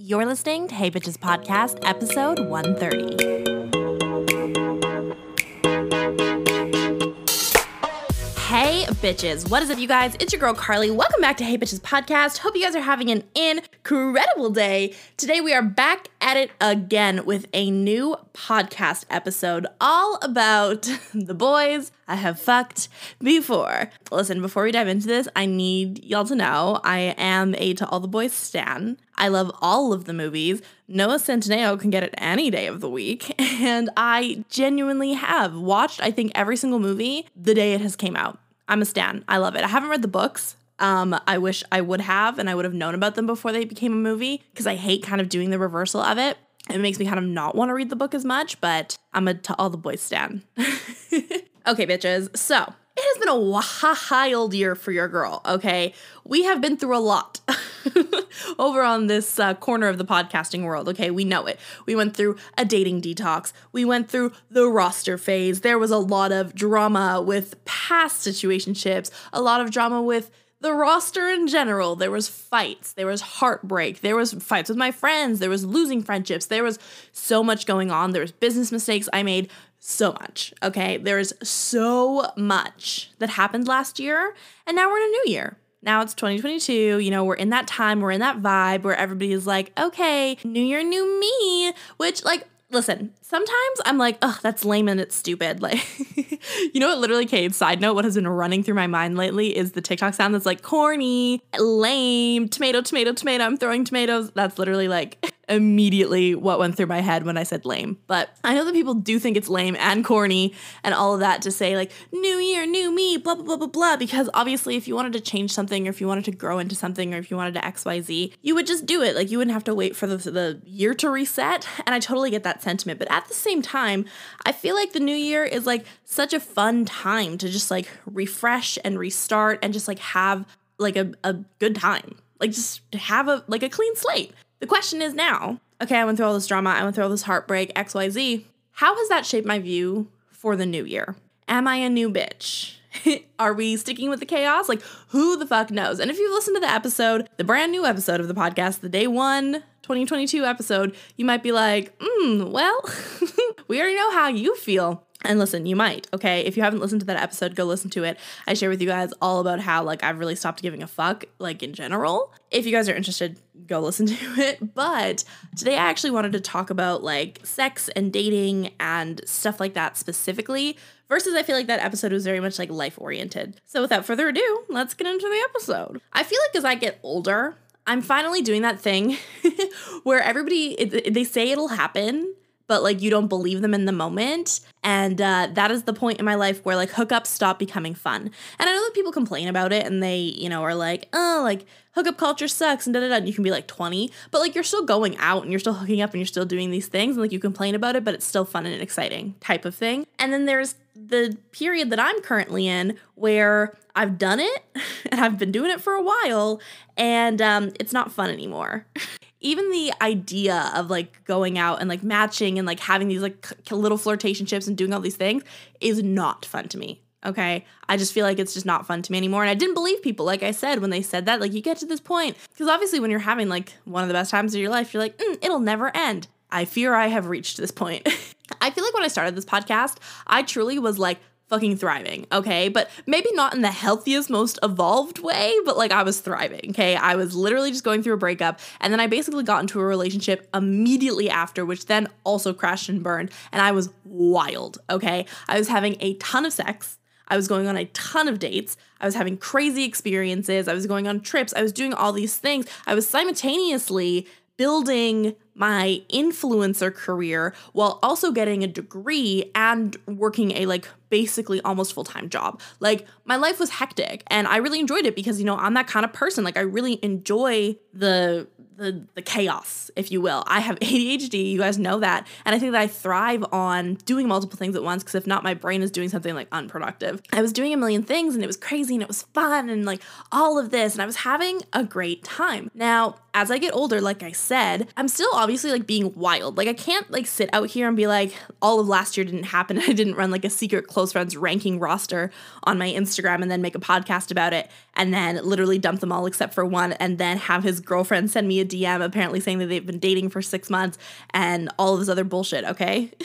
You're listening to Hey Bitches Podcast, episode 130. Bitches, what is up, you guys? It's your girl Carly. Welcome back to Hey Bitches Podcast. Hope you guys are having an incredible day. Today we are back at it again with a new podcast episode all about the boys I have fucked before. Listen, before we dive into this, I need y'all to know I am a To All the Boys stan. I love all of the movies. Noah Centineo can get it any day of the week. And I genuinely have watched, I think, every single movie the day it has came out. I'm a stan. I love it. I haven't read the books. Um, I wish I would have, and I would have known about them before they became a movie because I hate kind of doing the reversal of it. It makes me kind of not want to read the book as much, but I'm a to all the boys stan. okay, bitches. So it has been a wild year for your girl. Okay, we have been through a lot over on this uh, corner of the podcasting world. Okay, we know it. We went through a dating detox. We went through the roster phase. There was a lot of drama with past situationships. A lot of drama with the roster in general there was fights there was heartbreak there was fights with my friends there was losing friendships there was so much going on there was business mistakes i made so much okay? There is so much that happened last year and now we're in a new year. Now it's 2022 you know we're in that time we're in that vibe where everybody is like okay new year new me which like listen, sometimes I'm like, oh, that's lame and it's stupid. Like, you know what? Literally, Kate, side note, what has been running through my mind lately is the TikTok sound that's like corny, lame, tomato, tomato, tomato. I'm throwing tomatoes. That's literally like immediately what went through my head when I said lame. But I know that people do think it's lame and corny and all of that to say like new year, new me, blah blah blah blah blah. Because obviously, if you wanted to change something or if you wanted to grow into something or if you wanted to X Y Z, you would just do it. Like you wouldn't have to wait for the the year to reset. And I totally get that sentiment. But at the same time, I feel like the new year is like such a fun time to just like refresh and restart and just like have like a, a good time. Like just have a like a clean slate. The question is now, okay, I went through all this drama, I went through all this heartbreak, XYZ. How has that shaped my view for the new year? Am I a new bitch? Are we sticking with the chaos? Like, who the fuck knows? And if you've listened to the episode, the brand new episode of the podcast, the day one 2022 episode, you might be like, hmm, well, we already know how you feel. And listen, you might, okay? If you haven't listened to that episode, go listen to it. I share with you guys all about how, like, I've really stopped giving a fuck, like, in general. If you guys are interested, go listen to it. But today I actually wanted to talk about, like, sex and dating and stuff like that specifically, versus I feel like that episode was very much, like, life oriented. So without further ado, let's get into the episode. I feel like as I get older, I'm finally doing that thing where everybody, it, they say it'll happen but like you don't believe them in the moment. And uh, that is the point in my life where like hookups stop becoming fun. And I know that people complain about it and they, you know, are like, oh, like hookup culture sucks and da da da. And you can be like 20, but like you're still going out and you're still hooking up and you're still doing these things. And like you complain about it, but it's still fun and exciting type of thing. And then there's the period that I'm currently in where I've done it and I've been doing it for a while and um, it's not fun anymore. even the idea of like going out and like matching and like having these like c- little flirtationships and doing all these things is not fun to me. Okay. I just feel like it's just not fun to me anymore. And I didn't believe people, like I said, when they said that. Like, you get to this point. Because obviously, when you're having like one of the best times of your life, you're like, mm, it'll never end. I fear I have reached this point. I feel like when I started this podcast, I truly was like, fucking thriving, okay? But maybe not in the healthiest, most evolved way, but like I was thriving, okay? I was literally just going through a breakup and then I basically got into a relationship immediately after, which then also crashed and burned, and I was wild, okay? I was having a ton of sex. I was going on a ton of dates. I was having crazy experiences. I was going on trips. I was doing all these things. I was simultaneously building my influencer career while also getting a degree and working a like basically almost full-time job. Like my life was hectic and I really enjoyed it because you know, I'm that kind of person. Like I really enjoy the the the chaos, if you will. I have ADHD, you guys know that, and I think that I thrive on doing multiple things at once because if not my brain is doing something like unproductive. I was doing a million things and it was crazy and it was fun and like all of this and I was having a great time. Now, as I get older, like I said, I'm still obviously like being wild. Like I can't like sit out here and be like all of last year didn't happen. I didn't run like a secret club close friends ranking roster on my Instagram and then make a podcast about it and then literally dump them all except for one and then have his girlfriend send me a DM apparently saying that they've been dating for six months and all of this other bullshit, okay?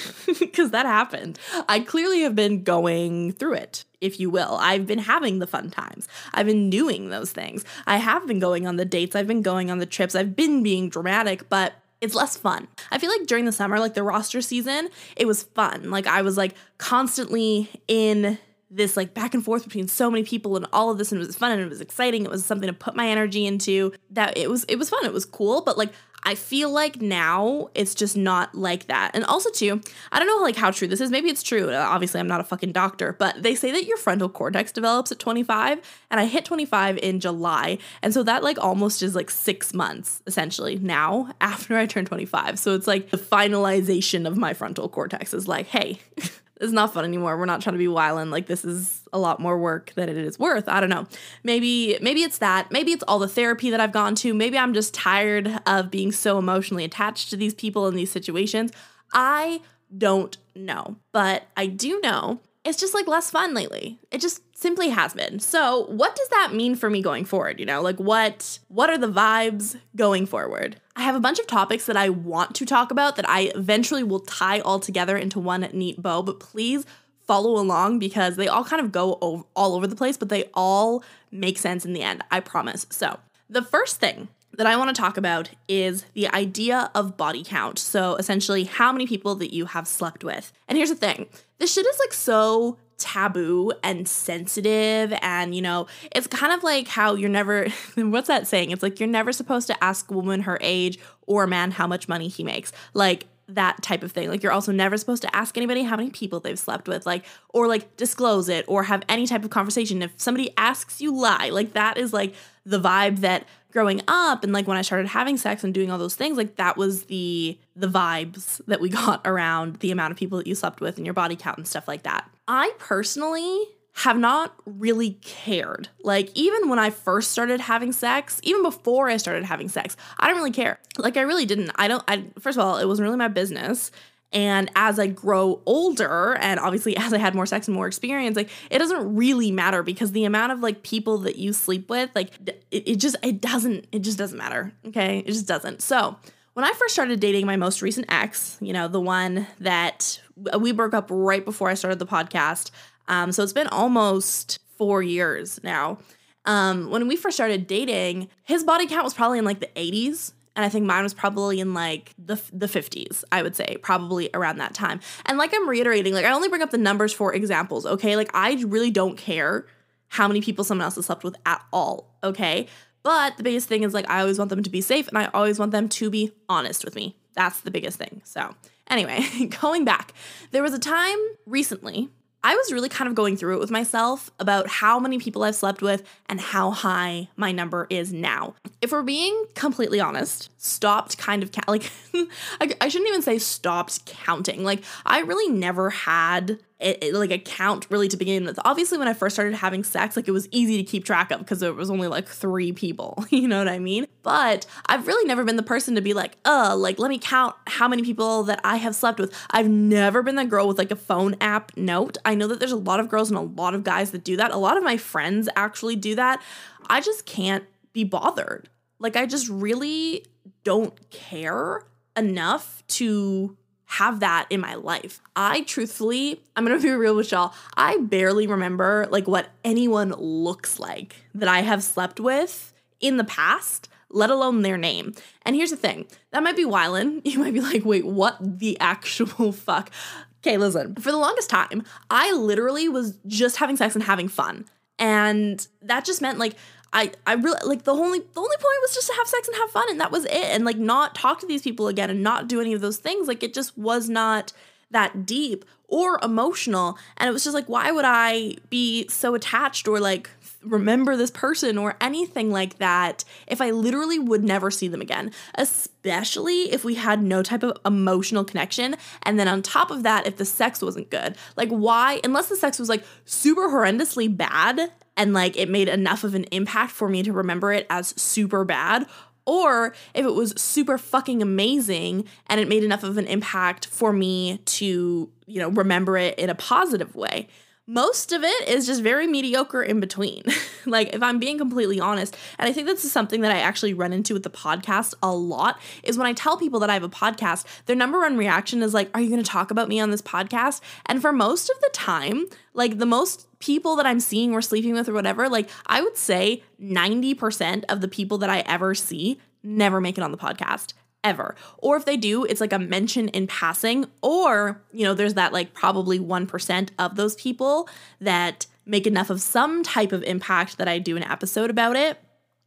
Because that happened. I clearly have been going through it if you will. I've been having the fun times. I've been doing those things. I have been going on the dates. I've been going on the trips. I've been being dramatic, but it's less fun. I feel like during the summer, like the roster season, it was fun. Like I was like constantly in this like back and forth between so many people and all of this and it was fun and it was exciting. It was something to put my energy into. That it was it was fun. It was cool, but like I feel like now it's just not like that. And also too, I don't know like how true this is. Maybe it's true. Uh, obviously, I'm not a fucking doctor, but they say that your frontal cortex develops at 25, and I hit 25 in July. And so that like almost is like 6 months essentially now after I turned 25. So it's like the finalization of my frontal cortex is like, "Hey, it's not fun anymore. We're not trying to be wildin'. Like this is a lot more work than it is worth. I don't know. Maybe maybe it's that. Maybe it's all the therapy that I've gone to. Maybe I'm just tired of being so emotionally attached to these people in these situations. I don't know. But I do know it's just like less fun lately. It just simply has been. So, what does that mean for me going forward, you know? Like what what are the vibes going forward? I have a bunch of topics that I want to talk about that I eventually will tie all together into one neat bow, but please follow along because they all kind of go all over the place, but they all make sense in the end. I promise. So, the first thing that I want to talk about is the idea of body count. So, essentially, how many people that you have slept with. And here's the thing this shit is like so taboo and sensitive and you know it's kind of like how you're never what's that saying? It's like you're never supposed to ask a woman her age or a man how much money he makes like that type of thing. Like you're also never supposed to ask anybody how many people they've slept with like or like disclose it or have any type of conversation. If somebody asks you lie like that is like the vibe that growing up and like when I started having sex and doing all those things, like that was the the vibes that we got around the amount of people that you slept with and your body count and stuff like that. I personally have not really cared. Like, even when I first started having sex, even before I started having sex, I didn't really care. Like, I really didn't. I don't, I, first of all, it wasn't really my business. And as I grow older, and obviously as I had more sex and more experience, like it doesn't really matter because the amount of like people that you sleep with, like it, it just, it doesn't, it just doesn't matter. Okay. It just doesn't. So when I first started dating my most recent ex, you know, the one that we broke up right before I started the podcast. Um, so it's been almost four years now. Um, when we first started dating, his body count was probably in like the 80s and I think mine was probably in like the the 50s, I would say, probably around that time. And like I'm reiterating, like I only bring up the numbers for examples, okay? Like I really don't care how many people someone else has slept with at all, okay? But the biggest thing is like I always want them to be safe and I always want them to be honest with me. That's the biggest thing. So, anyway, going back, there was a time recently I was really kind of going through it with myself about how many people I've slept with and how high my number is now. If we're being completely honest, stopped kind of ca- like I, I shouldn't even say stopped counting. Like I really never had it, like a count really to begin with. Obviously, when I first started having sex, like it was easy to keep track of because it was only like three people. You know what I mean? But I've really never been the person to be like, uh, like let me count how many people that I have slept with. I've never been the girl with like a phone app note. I know that there's a lot of girls and a lot of guys that do that. A lot of my friends actually do that. I just can't be bothered. Like I just really don't care enough to have that in my life. I truthfully, I'm gonna be real with y'all, I barely remember like what anyone looks like that I have slept with in the past, let alone their name. And here's the thing that might be wildin'. You might be like, wait, what the actual fuck? Okay, listen, for the longest time, I literally was just having sex and having fun. And that just meant like I I really like the only the only point was just to have sex and have fun and that was it and like not talk to these people again and not do any of those things like it just was not that deep or emotional and it was just like why would I be so attached or like remember this person or anything like that if I literally would never see them again, especially if we had no type of emotional connection. And then on top of that, if the sex wasn't good, like why, unless the sex was like super horrendously bad and like it made enough of an impact for me to remember it as super bad, or if it was super fucking amazing and it made enough of an impact for me to, you know, remember it in a positive way most of it is just very mediocre in between. like if I'm being completely honest, and I think this is something that I actually run into with the podcast a lot is when I tell people that I have a podcast, their number one reaction is like, "Are you going to talk about me on this podcast?" And for most of the time, like the most people that I'm seeing or sleeping with or whatever, like I would say 90% of the people that I ever see never make it on the podcast ever. Or if they do, it's like a mention in passing. Or, you know, there's that like probably 1% of those people that make enough of some type of impact that I do an episode about it.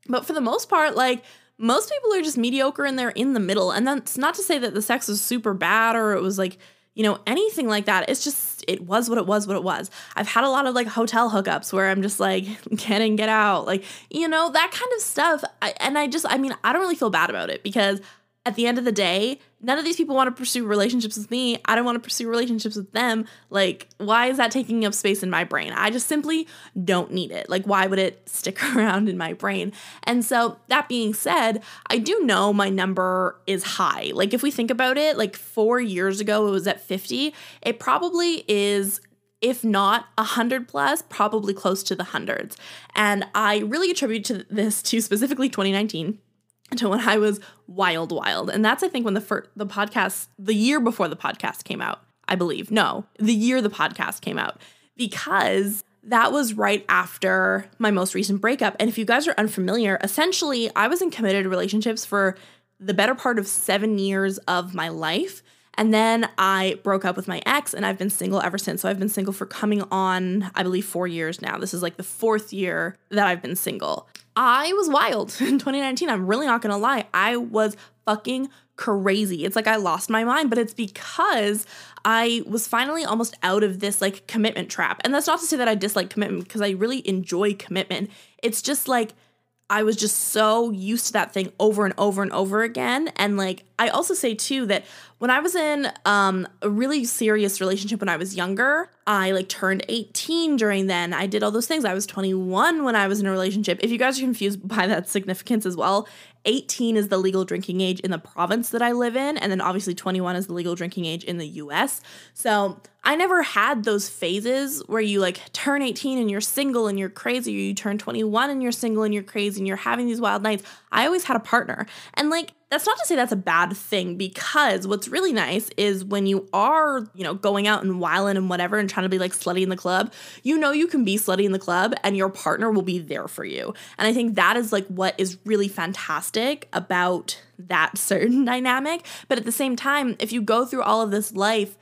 But for the most part, like, most people are just mediocre and they're in the middle. And that's not to say that the sex was super bad or it was like, you know, anything like that. It's just, it was what it was, what it was. I've had a lot of like hotel hookups where I'm just like, get in, get out, like, you know, that kind of stuff. I, and I just, I mean, I don't really feel bad about it because at the end of the day, none of these people want to pursue relationships with me. I don't want to pursue relationships with them. Like, why is that taking up space in my brain? I just simply don't need it. Like, why would it stick around in my brain? And so, that being said, I do know my number is high. Like, if we think about it, like four years ago, it was at 50. It probably is if not a 100 plus, probably close to the hundreds. And I really attribute to this to specifically 2019 to when I was wild, wild. And that's, I think, when the first, the podcast, the year before the podcast came out, I believe. No, the year the podcast came out, because that was right after my most recent breakup. And if you guys are unfamiliar, essentially, I was in committed relationships for the better part of seven years of my life. And then I broke up with my ex, and I've been single ever since. So I've been single for coming on, I believe, four years now. This is like the fourth year that I've been single. I was wild in 2019. I'm really not gonna lie. I was fucking crazy. It's like I lost my mind, but it's because I was finally almost out of this like commitment trap. And that's not to say that I dislike commitment because I really enjoy commitment. It's just like I was just so used to that thing over and over and over again. And like I also say too that when I was in um, a really serious relationship when I was younger, I like turned 18 during then. I did all those things. I was 21 when I was in a relationship. If you guys are confused by that significance as well, 18 is the legal drinking age in the province that I live in. And then obviously 21 is the legal drinking age in the US. So I never had those phases where you like turn 18 and you're single and you're crazy, or you turn 21 and you're single and you're crazy and you're having these wild nights. I always had a partner. And like, that's not to say that's a bad thing because what's really nice is when you are, you know, going out and whiling and whatever and trying to be like slutty in the club, you know you can be slutty in the club and your partner will be there for you. And I think that is like what is really fantastic about that certain dynamic. But at the same time, if you go through all of this life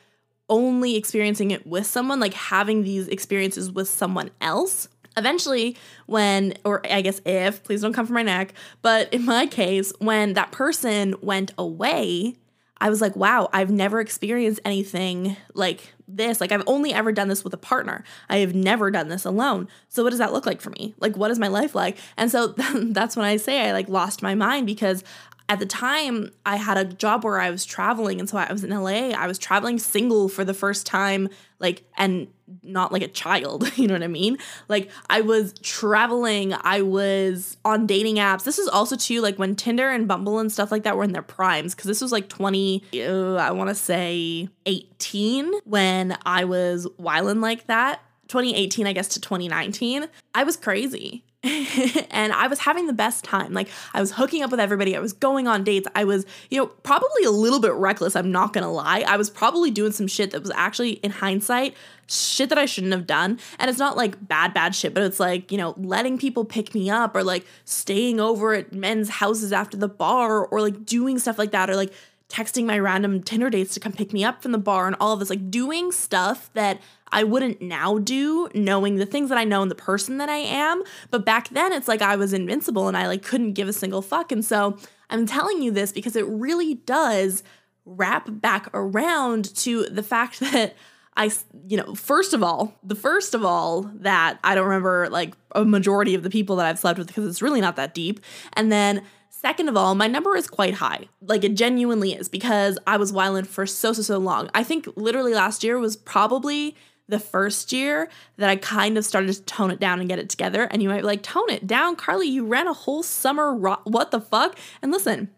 only experiencing it with someone, like having these experiences with someone else, eventually when or i guess if please don't come for my neck but in my case when that person went away i was like wow i've never experienced anything like this. Like i've only ever done this with a partner. I have never done this alone. So what does that look like for me? Like what is my life like? And so that's when i say i like lost my mind because at the time I had a job where I was traveling and so I was in LA. I was traveling single for the first time like and not like a child, you know what I mean? Like I was traveling, I was on dating apps. This is also too like when Tinder and Bumble and stuff like that were in their primes cuz this was like 20 uh, I want to say 18 when I was whiling like that. 2018 I guess to 2019. I was crazy. and I was having the best time. Like I was hooking up with everybody. I was going on dates. I was, you know, probably a little bit reckless. I'm not going to lie. I was probably doing some shit that was actually in hindsight shit that I shouldn't have done. And it's not like bad, bad shit, but it's like, you know, letting people pick me up or like staying over at men's houses after the bar or like doing stuff like that or like texting my random Tinder dates to come pick me up from the bar and all of this, like doing stuff that I wouldn't now do, knowing the things that I know and the person that I am. But back then, it's like I was invincible and I like couldn't give a single fuck. And so I'm telling you this because it really does wrap back around to the fact that I, you know, first of all, the first of all that I don't remember like a majority of the people that I've slept with because it's really not that deep. And then Second of all, my number is quite high. Like it genuinely is because I was violent for so, so, so long. I think literally last year was probably the first year that I kind of started to tone it down and get it together. And you might be like, tone it down, Carly. You ran a whole summer. Ro- what the fuck? And listen,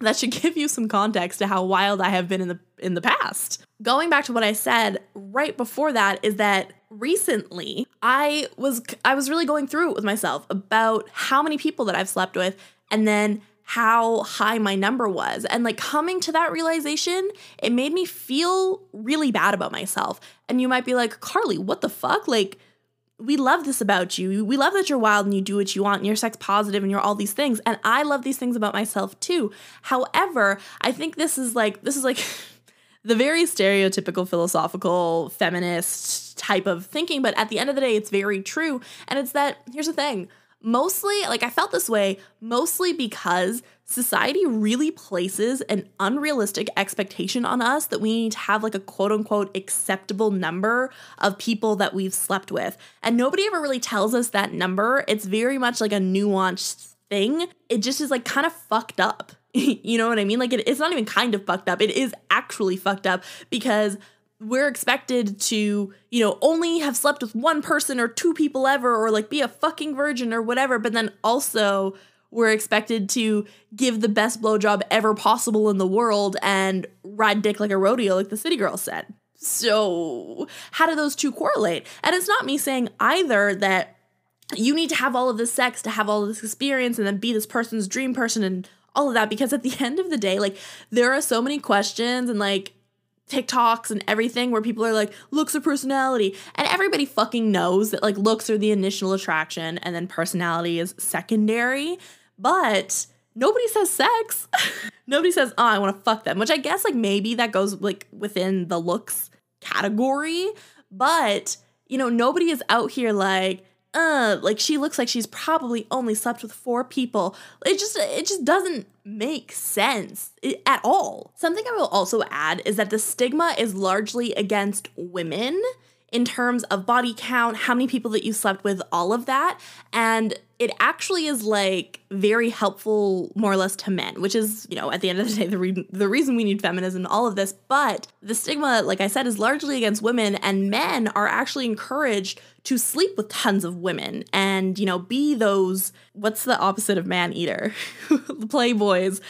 that should give you some context to how wild I have been in the in the past. Going back to what I said right before that is that recently I was I was really going through it with myself about how many people that I've slept with and then how high my number was. And like coming to that realization, it made me feel really bad about myself. And you might be like, Carly, what the fuck? Like, we love this about you. We love that you're wild and you do what you want and you're sex positive and you're all these things. And I love these things about myself too. However, I think this is like, this is like, the very stereotypical philosophical feminist type of thinking, but at the end of the day, it's very true. And it's that here's the thing Mostly, like I felt this way mostly because society really places an unrealistic expectation on us that we need to have like a quote unquote acceptable number of people that we've slept with. And nobody ever really tells us that number. It's very much like a nuanced thing. It just is like kind of fucked up. you know what I mean? Like it, it's not even kind of fucked up. It is actually fucked up because we're expected to, you know, only have slept with one person or two people ever or like be a fucking virgin or whatever, but then also we're expected to give the best blowjob ever possible in the world and ride dick like a rodeo, like the city girl said. So, how do those two correlate? And it's not me saying either that you need to have all of this sex to have all of this experience and then be this person's dream person and all of that because at the end of the day, like there are so many questions and like TikToks and everything where people are like, looks or personality. And everybody fucking knows that like looks are the initial attraction and then personality is secondary. But nobody says sex. nobody says, oh, I want to fuck them, which I guess like maybe that goes like within the looks category. But, you know, nobody is out here like, uh like she looks like she's probably only slept with four people. It just it just doesn't make sense at all. Something i will also add is that the stigma is largely against women in terms of body count how many people that you slept with all of that. And it actually is like very helpful more or less to men which is you know at the end of the day the, re- the reason we need feminism all of this but the stigma like i said is largely against women and men are actually encouraged to sleep with tons of women and, you know, be those, what's the opposite of man eater? the playboys.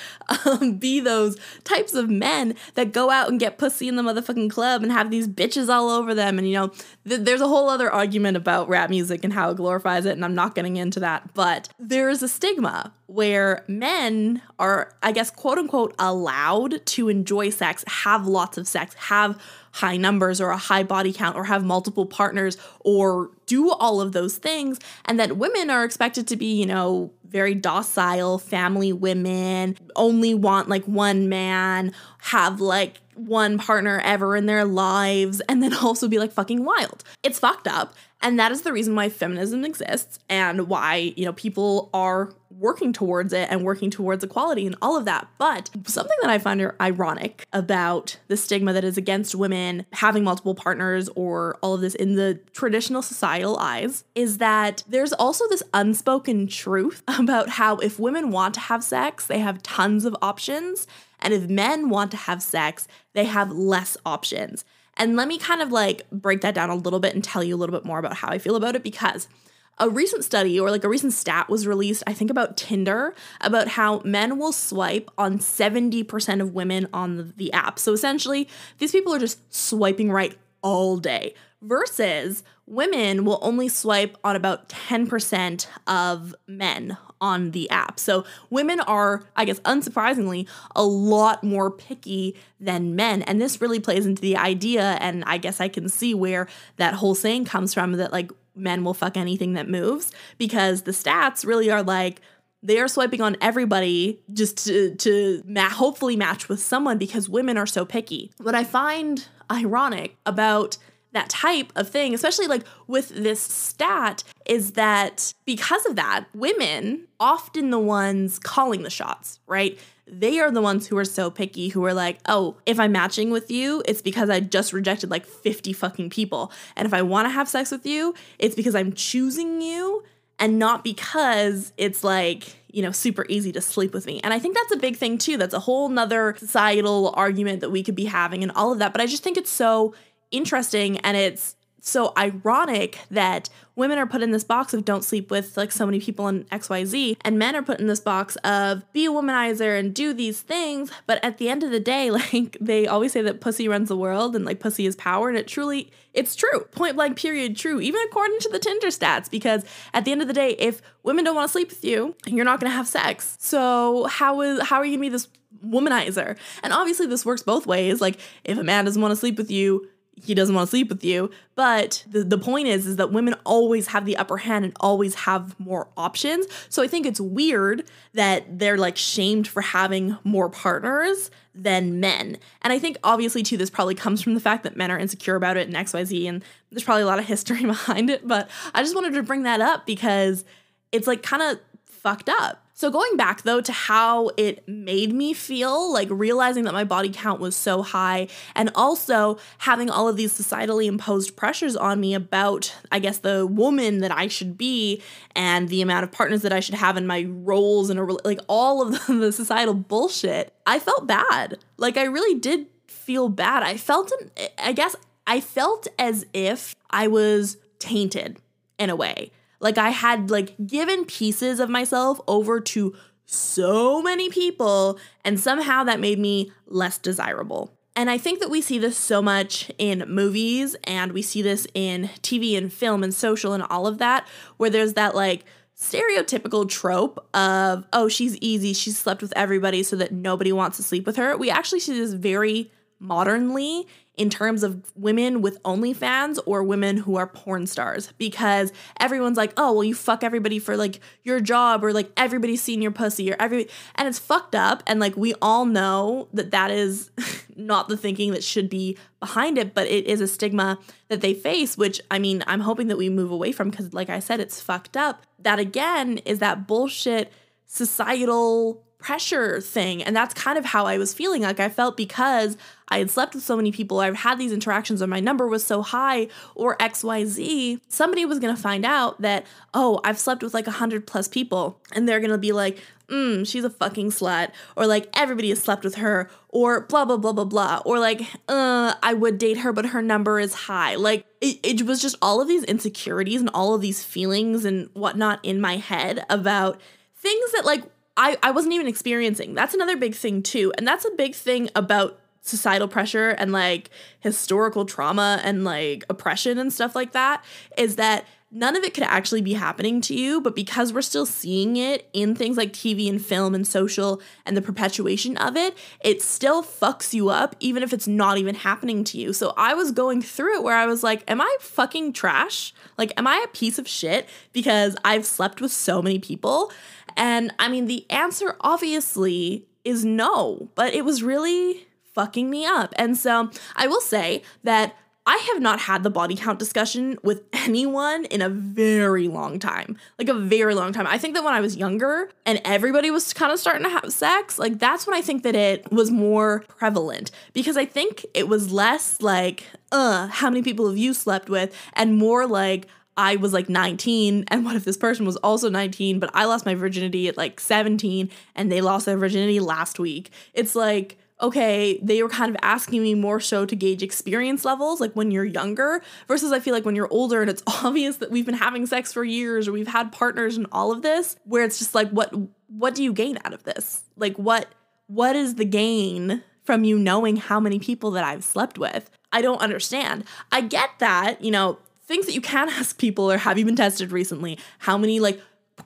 Um, be those types of men that go out and get pussy in the motherfucking club and have these bitches all over them. And, you know, th- there's a whole other argument about rap music and how it glorifies it. And I'm not getting into that. But there is a stigma where men are, I guess, quote unquote, allowed to enjoy sex, have lots of sex, have high numbers or a high body count or have multiple partners or do all of those things. And that women are expected to be, you know, very docile family women, only want like one man, have like one partner ever in their lives, and then also be like fucking wild. It's fucked up. And that is the reason why feminism exists and why, you know, people are working towards it and working towards equality and all of that. But something that I find ironic about the stigma that is against women having multiple partners or all of this in the traditional societal eyes is that there's also this unspoken truth about how if women want to have sex, they have tons of options. And if men want to have sex, they have less options. And let me kind of like break that down a little bit and tell you a little bit more about how I feel about it because a recent study or like a recent stat was released, I think about Tinder, about how men will swipe on 70% of women on the app. So essentially, these people are just swiping right all day versus women will only swipe on about 10% of men on the app. So women are, I guess, unsurprisingly, a lot more picky than men. And this really plays into the idea, and I guess I can see where that whole saying comes from that like men will fuck anything that moves because the stats really are like, they are swiping on everybody just to, to ma- hopefully match with someone because women are so picky. What I find ironic about that type of thing, especially like with this stat, is that because of that, women often the ones calling the shots, right? They are the ones who are so picky, who are like, oh, if I'm matching with you, it's because I just rejected like 50 fucking people. And if I want to have sex with you, it's because I'm choosing you and not because it's like, you know, super easy to sleep with me. And I think that's a big thing too. That's a whole nother societal argument that we could be having and all of that. But I just think it's so interesting and it's so ironic that women are put in this box of don't sleep with like so many people in XYZ, and men are put in this box of be a womanizer and do these things. But at the end of the day, like they always say that pussy runs the world and like pussy is power, and it truly it's true. Point blank, period, true, even according to the Tinder stats, because at the end of the day, if women don't want to sleep with you, you're not gonna have sex. So how is how are you gonna be this womanizer? And obviously this works both ways. Like if a man doesn't want to sleep with you, he doesn't want to sleep with you. But the, the point is, is that women always have the upper hand and always have more options. So I think it's weird that they're like shamed for having more partners than men. And I think obviously too, this probably comes from the fact that men are insecure about it and XYZ, and there's probably a lot of history behind it. But I just wanted to bring that up because it's like kind of fucked up. So, going back though to how it made me feel, like realizing that my body count was so high, and also having all of these societally imposed pressures on me about, I guess, the woman that I should be and the amount of partners that I should have in my roles and like all of the, the societal bullshit, I felt bad. Like, I really did feel bad. I felt, I guess, I felt as if I was tainted in a way. Like I had like given pieces of myself over to so many people and somehow that made me less desirable. And I think that we see this so much in movies and we see this in TV and film and social and all of that, where there's that like stereotypical trope of, oh, she's easy, she's slept with everybody so that nobody wants to sleep with her. We actually see this very modernly in terms of women with OnlyFans or women who are porn stars because everyone's like, oh, well, you fuck everybody for like your job or like everybody's seen your pussy or every, and it's fucked up. And like we all know that that is not the thinking that should be behind it, but it is a stigma that they face, which I mean, I'm hoping that we move away from because, like I said, it's fucked up. That again is that bullshit societal pressure thing. And that's kind of how I was feeling. Like I felt because I had slept with so many people, I've had these interactions, and my number was so high, or XYZ, somebody was gonna find out that, oh, I've slept with like a hundred plus people, and they're gonna be like, mm, she's a fucking slut, or like everybody has slept with her, or blah blah blah blah blah, or like, uh, I would date her, but her number is high. Like it, it was just all of these insecurities and all of these feelings and whatnot in my head about things that like I, I wasn't even experiencing. That's another big thing too. And that's a big thing about societal pressure and like historical trauma and like oppression and stuff like that is that none of it could actually be happening to you, but because we're still seeing it in things like TV and film and social and the perpetuation of it, it still fucks you up, even if it's not even happening to you. So I was going through it where I was like, Am I fucking trash? Like, am I a piece of shit because I've slept with so many people? And I mean, the answer obviously is no, but it was really fucking me up. And so I will say that I have not had the body count discussion with anyone in a very long time. Like a very long time. I think that when I was younger and everybody was kind of starting to have sex, like that's when I think that it was more prevalent because I think it was less like, uh, how many people have you slept with and more like, I was like 19, and what if this person was also 19, but I lost my virginity at like 17 and they lost their virginity last week? It's like, okay, they were kind of asking me more so to gauge experience levels, like when you're younger, versus I feel like when you're older and it's obvious that we've been having sex for years or we've had partners and all of this, where it's just like, what what do you gain out of this? Like what what is the gain from you knowing how many people that I've slept with? I don't understand. I get that, you know, things that you can ask people are have you been tested recently? How many like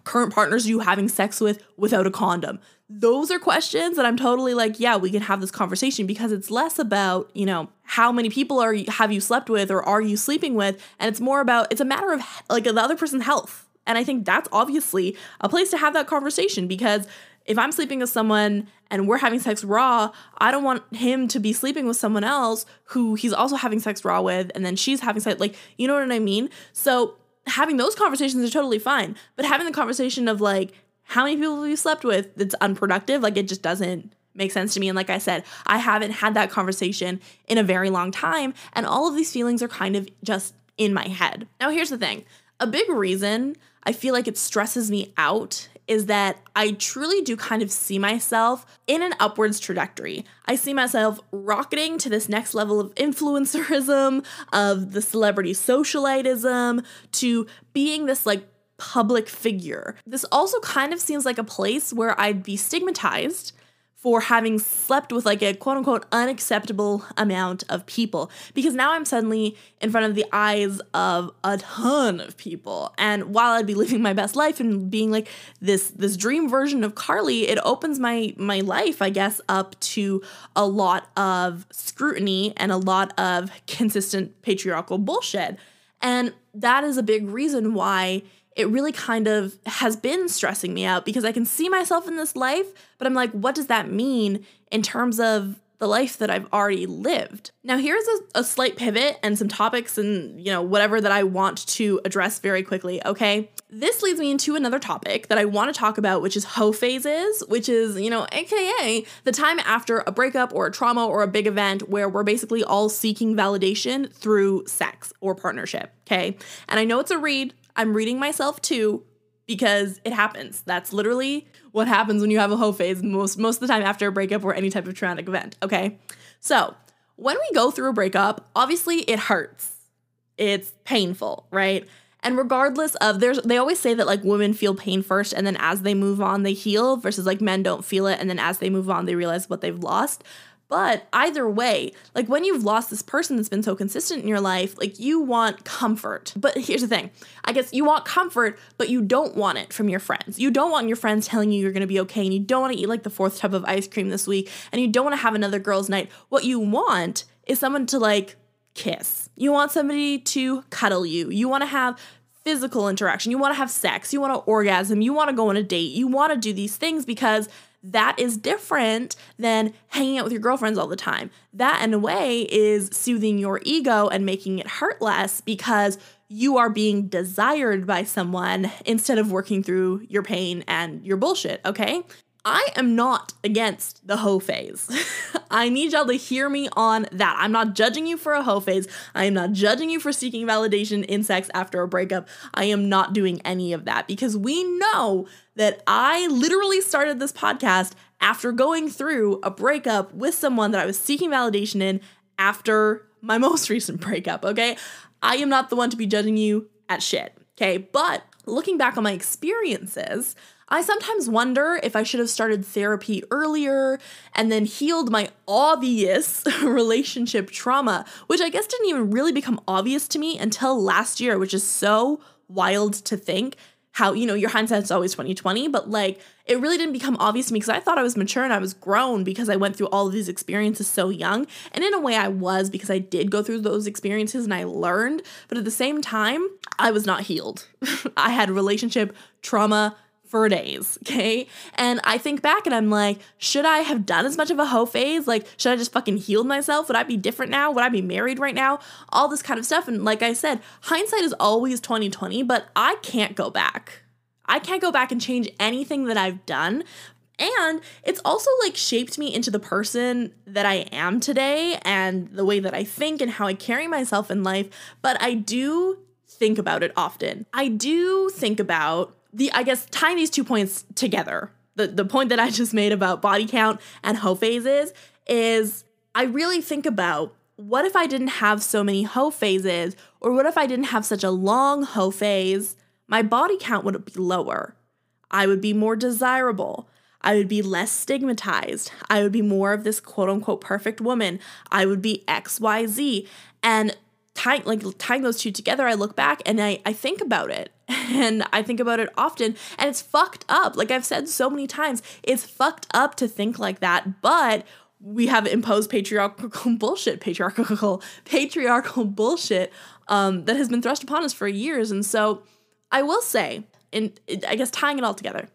current partners you having sex with without a condom? those are questions that I'm totally like, yeah, we can have this conversation because it's less about, you know, how many people are you, have you slept with or are you sleeping with, and it's more about it's a matter of like the other person's health. And I think that's obviously a place to have that conversation because if I'm sleeping with someone and we're having sex raw, I don't want him to be sleeping with someone else who he's also having sex raw with, and then she's having sex. Like, you know what I mean? So having those conversations are totally fine. But having the conversation of like, how many people have you slept with that's unproductive? Like it just doesn't make sense to me. And like I said, I haven't had that conversation in a very long time. And all of these feelings are kind of just in my head. Now, here's the thing A big reason I feel like it stresses me out is that I truly do kind of see myself in an upwards trajectory. I see myself rocketing to this next level of influencerism, of the celebrity socialitism, to being this like public figure. This also kind of seems like a place where I'd be stigmatized for having slept with like a quote unquote unacceptable amount of people. Because now I'm suddenly in front of the eyes of a ton of people. And while I'd be living my best life and being like this this dream version of Carly it opens my my life I guess up to a lot of scrutiny and a lot of consistent patriarchal bullshit. And that is a big reason why it really kind of has been stressing me out because I can see myself in this life, but I'm like, what does that mean in terms of the life that I've already lived? Now, here's a, a slight pivot and some topics and, you know, whatever that I want to address very quickly, okay? This leads me into another topic that I want to talk about, which is hoe phases, which is, you know, AKA the time after a breakup or a trauma or a big event where we're basically all seeking validation through sex or partnership, okay? And I know it's a read, I'm reading myself too because it happens. That's literally what happens when you have a hoe phase most most of the time after a breakup or any type of traumatic event, okay? So, when we go through a breakup, obviously it hurts. It's painful, right? And regardless of there's they always say that like women feel pain first and then as they move on they heal versus like men don't feel it and then as they move on they realize what they've lost. But either way, like when you've lost this person that's been so consistent in your life, like you want comfort. But here's the thing I guess you want comfort, but you don't want it from your friends. You don't want your friends telling you you're gonna be okay, and you don't wanna eat like the fourth tub of ice cream this week, and you don't wanna have another girl's night. What you want is someone to like kiss. You want somebody to cuddle you. You wanna have physical interaction. You wanna have sex. You wanna orgasm. You wanna go on a date. You wanna do these things because that is different than hanging out with your girlfriends all the time. That, in a way, is soothing your ego and making it hurt less because you are being desired by someone instead of working through your pain and your bullshit, okay? I am not against the hoe phase. I need y'all to hear me on that. I'm not judging you for a hoe phase. I am not judging you for seeking validation in sex after a breakup. I am not doing any of that because we know that I literally started this podcast after going through a breakup with someone that I was seeking validation in after my most recent breakup, okay? I am not the one to be judging you at shit, okay? But looking back on my experiences, I sometimes wonder if I should have started therapy earlier and then healed my obvious relationship trauma, which I guess didn't even really become obvious to me until last year, which is so wild to think how you know your hindsight's always 2020 but like it really didn't become obvious to me because i thought i was mature and i was grown because i went through all of these experiences so young. And in a way i was because i did go through those experiences and i learned but at the same time i was not healed. I had relationship trauma for days, okay? And I think back and I'm like, should I have done as much of a hoe phase? Like, should I just fucking healed myself? Would I be different now? Would I be married right now? All this kind of stuff. And like I said, hindsight is always 2020, but I can't go back. I can't go back and change anything that I've done. And it's also like shaped me into the person that I am today and the way that I think and how I carry myself in life. But I do think about it often. I do think about the I guess tying these two points together, the, the point that I just made about body count and hoe phases is I really think about what if I didn't have so many hoe phases, or what if I didn't have such a long hoe phase? My body count would be lower. I would be more desirable. I would be less stigmatized. I would be more of this quote unquote perfect woman. I would be XYZ. And tying like tying those two together, I look back and I, I think about it. And I think about it often. And it's fucked up. Like I've said so many times, it's fucked up to think like that. But we have imposed patriarchal bullshit, patriarchal, patriarchal bullshit um, that has been thrust upon us for years. And so I will say, and I guess tying it all together,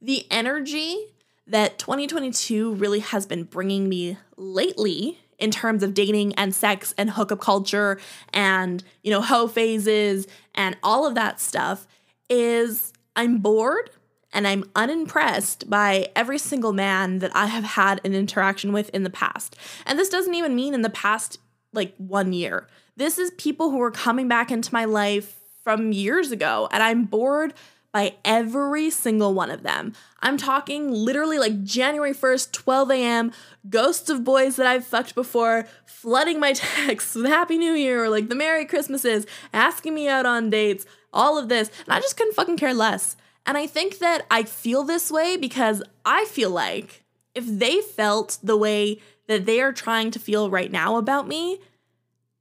the energy that 2022 really has been bringing me lately in terms of dating and sex and hookup culture and, you know, hoe phases and all of that stuff is I'm bored and I'm unimpressed by every single man that I have had an interaction with in the past. And this doesn't even mean in the past like one year. This is people who are coming back into my life from years ago, and I'm bored by every single one of them. I'm talking literally like January 1st, 12 a.m., ghosts of boys that I've fucked before, flooding my texts with Happy New Year or like the Merry Christmases, asking me out on dates, all of this. And I just couldn't fucking care less. And I think that I feel this way because I feel like if they felt the way that they are trying to feel right now about me,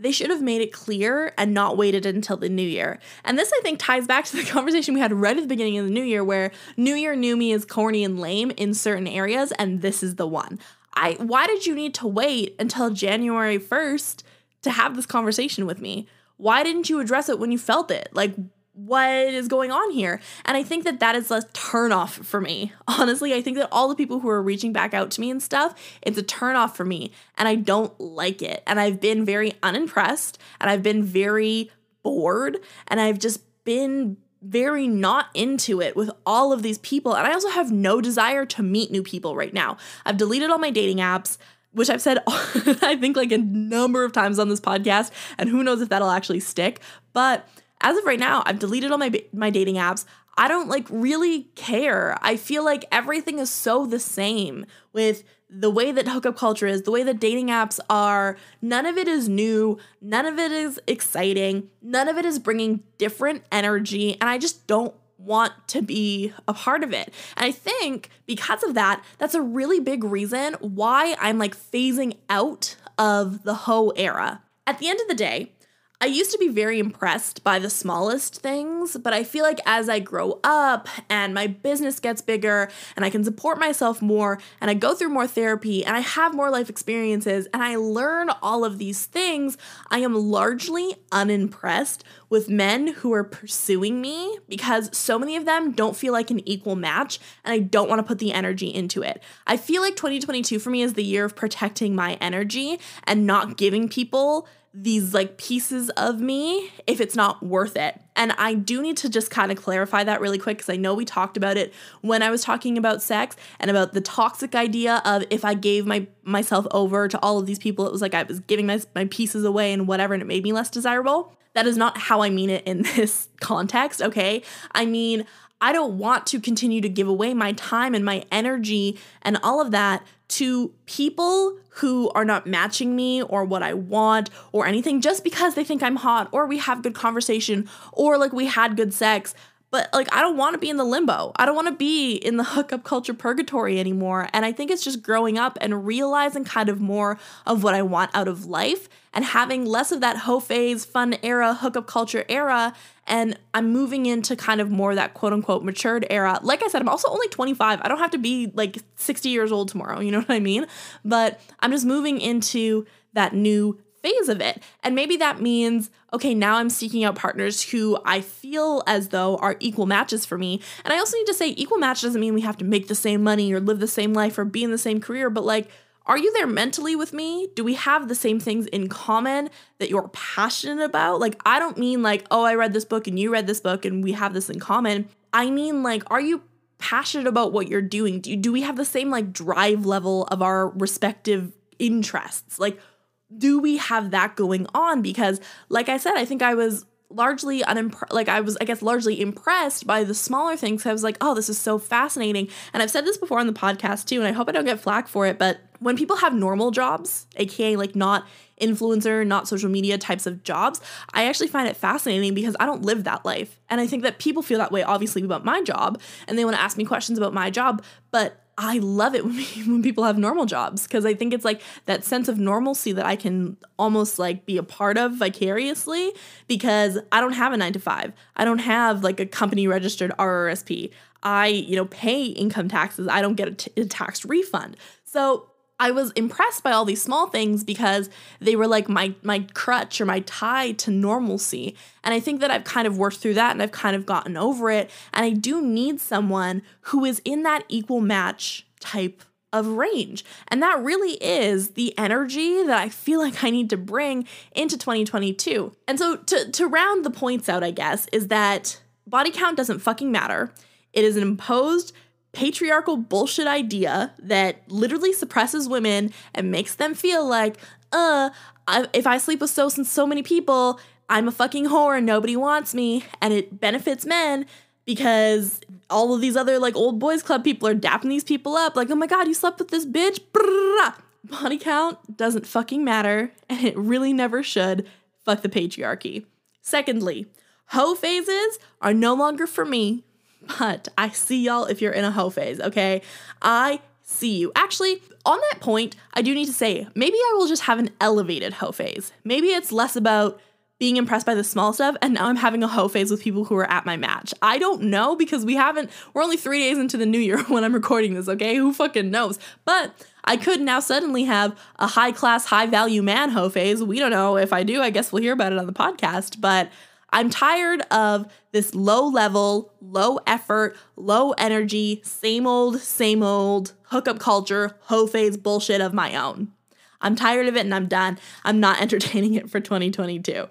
they should have made it clear and not waited until the new year. And this, I think, ties back to the conversation we had right at the beginning of the new year, where New Year New Me is corny and lame in certain areas, and this is the one. I why did you need to wait until January 1st to have this conversation with me? Why didn't you address it when you felt it? Like what is going on here? And I think that that is a turnoff for me. Honestly, I think that all the people who are reaching back out to me and stuff, it's a turnoff for me. And I don't like it. And I've been very unimpressed and I've been very bored and I've just been very not into it with all of these people. And I also have no desire to meet new people right now. I've deleted all my dating apps which I've said, I think, like a number of times on this podcast, and who knows if that'll actually stick. But as of right now, I've deleted all my my dating apps. I don't like really care. I feel like everything is so the same with the way that hookup culture is, the way that dating apps are. None of it is new, none of it is exciting, none of it is bringing different energy, and I just don't want to be a part of it. And I think because of that, that's a really big reason why I'm like phasing out of the hoe era. At the end of the day, I used to be very impressed by the smallest things, but I feel like as I grow up and my business gets bigger and I can support myself more and I go through more therapy and I have more life experiences and I learn all of these things, I am largely unimpressed with men who are pursuing me because so many of them don't feel like an equal match and I don't want to put the energy into it. I feel like 2022 for me is the year of protecting my energy and not giving people these like pieces of me if it's not worth it. And I do need to just kind of clarify that really quick because I know we talked about it when I was talking about sex and about the toxic idea of if I gave my myself over to all of these people, it was like I was giving my, my pieces away and whatever, and it made me less desirable. That is not how I mean it in this context, okay? I mean, I don't want to continue to give away my time and my energy and all of that to people who are not matching me or what I want or anything just because they think I'm hot or we have good conversation or like we had good sex. But like, I don't want to be in the limbo. I don't want to be in the hookup culture purgatory anymore. And I think it's just growing up and realizing kind of more of what I want out of life and having less of that hoe phase, fun era, hookup culture era. And I'm moving into kind of more that quote unquote matured era. Like I said, I'm also only 25. I don't have to be like 60 years old tomorrow. You know what I mean? But I'm just moving into that new phase of it. And maybe that means, okay, now I'm seeking out partners who I feel as though are equal matches for me. And I also need to say, equal match doesn't mean we have to make the same money or live the same life or be in the same career, but like, are you there mentally with me? Do we have the same things in common that you're passionate about? Like, I don't mean like, oh, I read this book and you read this book and we have this in common. I mean, like, are you passionate about what you're doing? Do, do we have the same like drive level of our respective interests? Like, do we have that going on? Because, like I said, I think I was largely unimpre- like I was I guess largely impressed by the smaller things. I was like, "Oh, this is so fascinating." And I've said this before on the podcast too, and I hope I don't get flack for it, but when people have normal jobs, aka like not influencer, not social media types of jobs, I actually find it fascinating because I don't live that life. And I think that people feel that way obviously about my job and they want to ask me questions about my job, but I love it when, people have normal jobs because I think it's like that sense of normalcy that I can almost like be a part of vicariously because I don't have a nine to five. I don't have like a company registered RRSP. I, you know, pay income taxes. I don't get a, t- a tax refund. So I was impressed by all these small things because they were like my my crutch or my tie to normalcy. And I think that I've kind of worked through that and I've kind of gotten over it. And I do need someone who is in that equal match type of range. And that really is the energy that I feel like I need to bring into 2022. And so to to round the points out, I guess, is that body count doesn't fucking matter. It is an imposed patriarchal bullshit idea that literally suppresses women and makes them feel like, uh, I, if I sleep with so and so many people, I'm a fucking whore and nobody wants me, and it benefits men because all of these other like old boys club people are dapping these people up. Like oh my god you slept with this bitch? Body count doesn't fucking matter and it really never should. Fuck the patriarchy. Secondly hoe phases are no longer for me but i see y'all if you're in a hoe phase okay i see you actually on that point i do need to say maybe i will just have an elevated hoe phase maybe it's less about being impressed by the small stuff and now I'm having a hoe phase with people who are at my match. I don't know because we haven't we're only 3 days into the new year when I'm recording this, okay? Who fucking knows? But I could now suddenly have a high class, high value man hoe phase. We don't know if I do. I guess we'll hear about it on the podcast, but I'm tired of this low level, low effort, low energy, same old, same old hookup culture, hoe phase bullshit of my own. I'm tired of it and I'm done. I'm not entertaining it for 2022.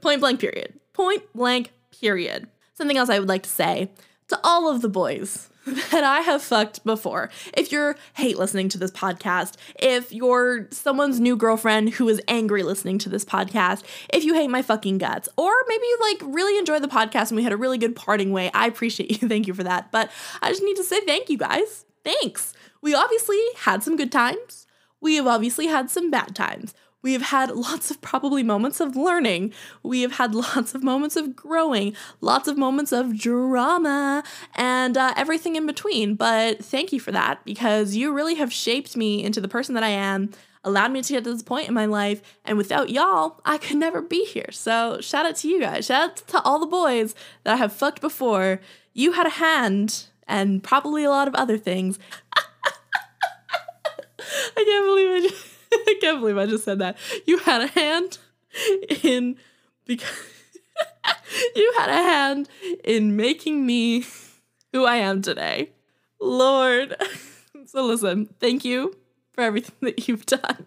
Point blank, period. Point blank, period. Something else I would like to say to all of the boys that I have fucked before. If you're hate listening to this podcast, if you're someone's new girlfriend who is angry listening to this podcast, if you hate my fucking guts, or maybe you like really enjoy the podcast and we had a really good parting way, I appreciate you. Thank you for that. But I just need to say thank you guys. Thanks. We obviously had some good times. We have obviously had some bad times. We have had lots of probably moments of learning. We have had lots of moments of growing, lots of moments of drama, and uh, everything in between. But thank you for that because you really have shaped me into the person that I am, allowed me to get to this point in my life. And without y'all, I could never be here. So shout out to you guys. Shout out to all the boys that I have fucked before. You had a hand and probably a lot of other things. I can't believe it. I can't believe I just said that. You had a hand in because you had a hand in making me who I am today. Lord. So listen, thank you for everything that you've done.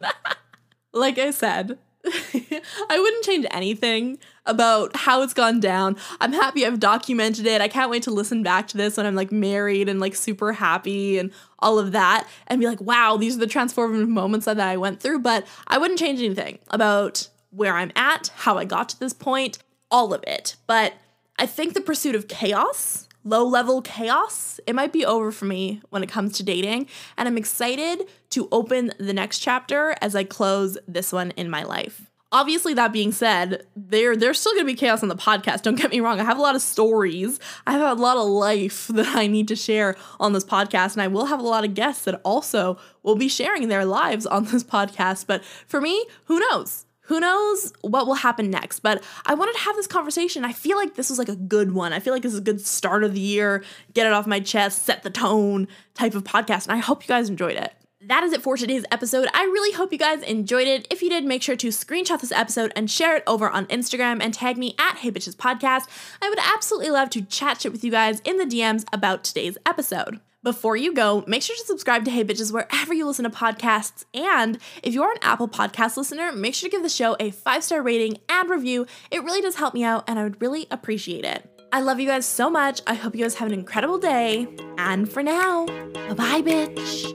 like I said, I wouldn't change anything about how it's gone down. I'm happy I've documented it. I can't wait to listen back to this when I'm like married and like super happy and all of that and be like, wow, these are the transformative moments that I went through. But I wouldn't change anything about where I'm at, how I got to this point, all of it. But I think the pursuit of chaos, low level chaos, it might be over for me when it comes to dating. And I'm excited to open the next chapter as I close this one in my life. Obviously, that being said, there there's still gonna be chaos on the podcast. Don't get me wrong. I have a lot of stories. I have a lot of life that I need to share on this podcast, and I will have a lot of guests that also will be sharing their lives on this podcast. But for me, who knows? Who knows what will happen next? But I wanted to have this conversation. I feel like this was like a good one. I feel like this is a good start of the year, get it off my chest, set the tone type of podcast. And I hope you guys enjoyed it that is it for today's episode. I really hope you guys enjoyed it. If you did, make sure to screenshot this episode and share it over on Instagram and tag me at Hey Bitches Podcast. I would absolutely love to chat shit with you guys in the DMs about today's episode. Before you go, make sure to subscribe to Hey Bitches wherever you listen to podcasts. And if you're an Apple Podcast listener, make sure to give the show a five star rating and review. It really does help me out, and I would really appreciate it. I love you guys so much. I hope you guys have an incredible day. And for now, bye bye, bitch.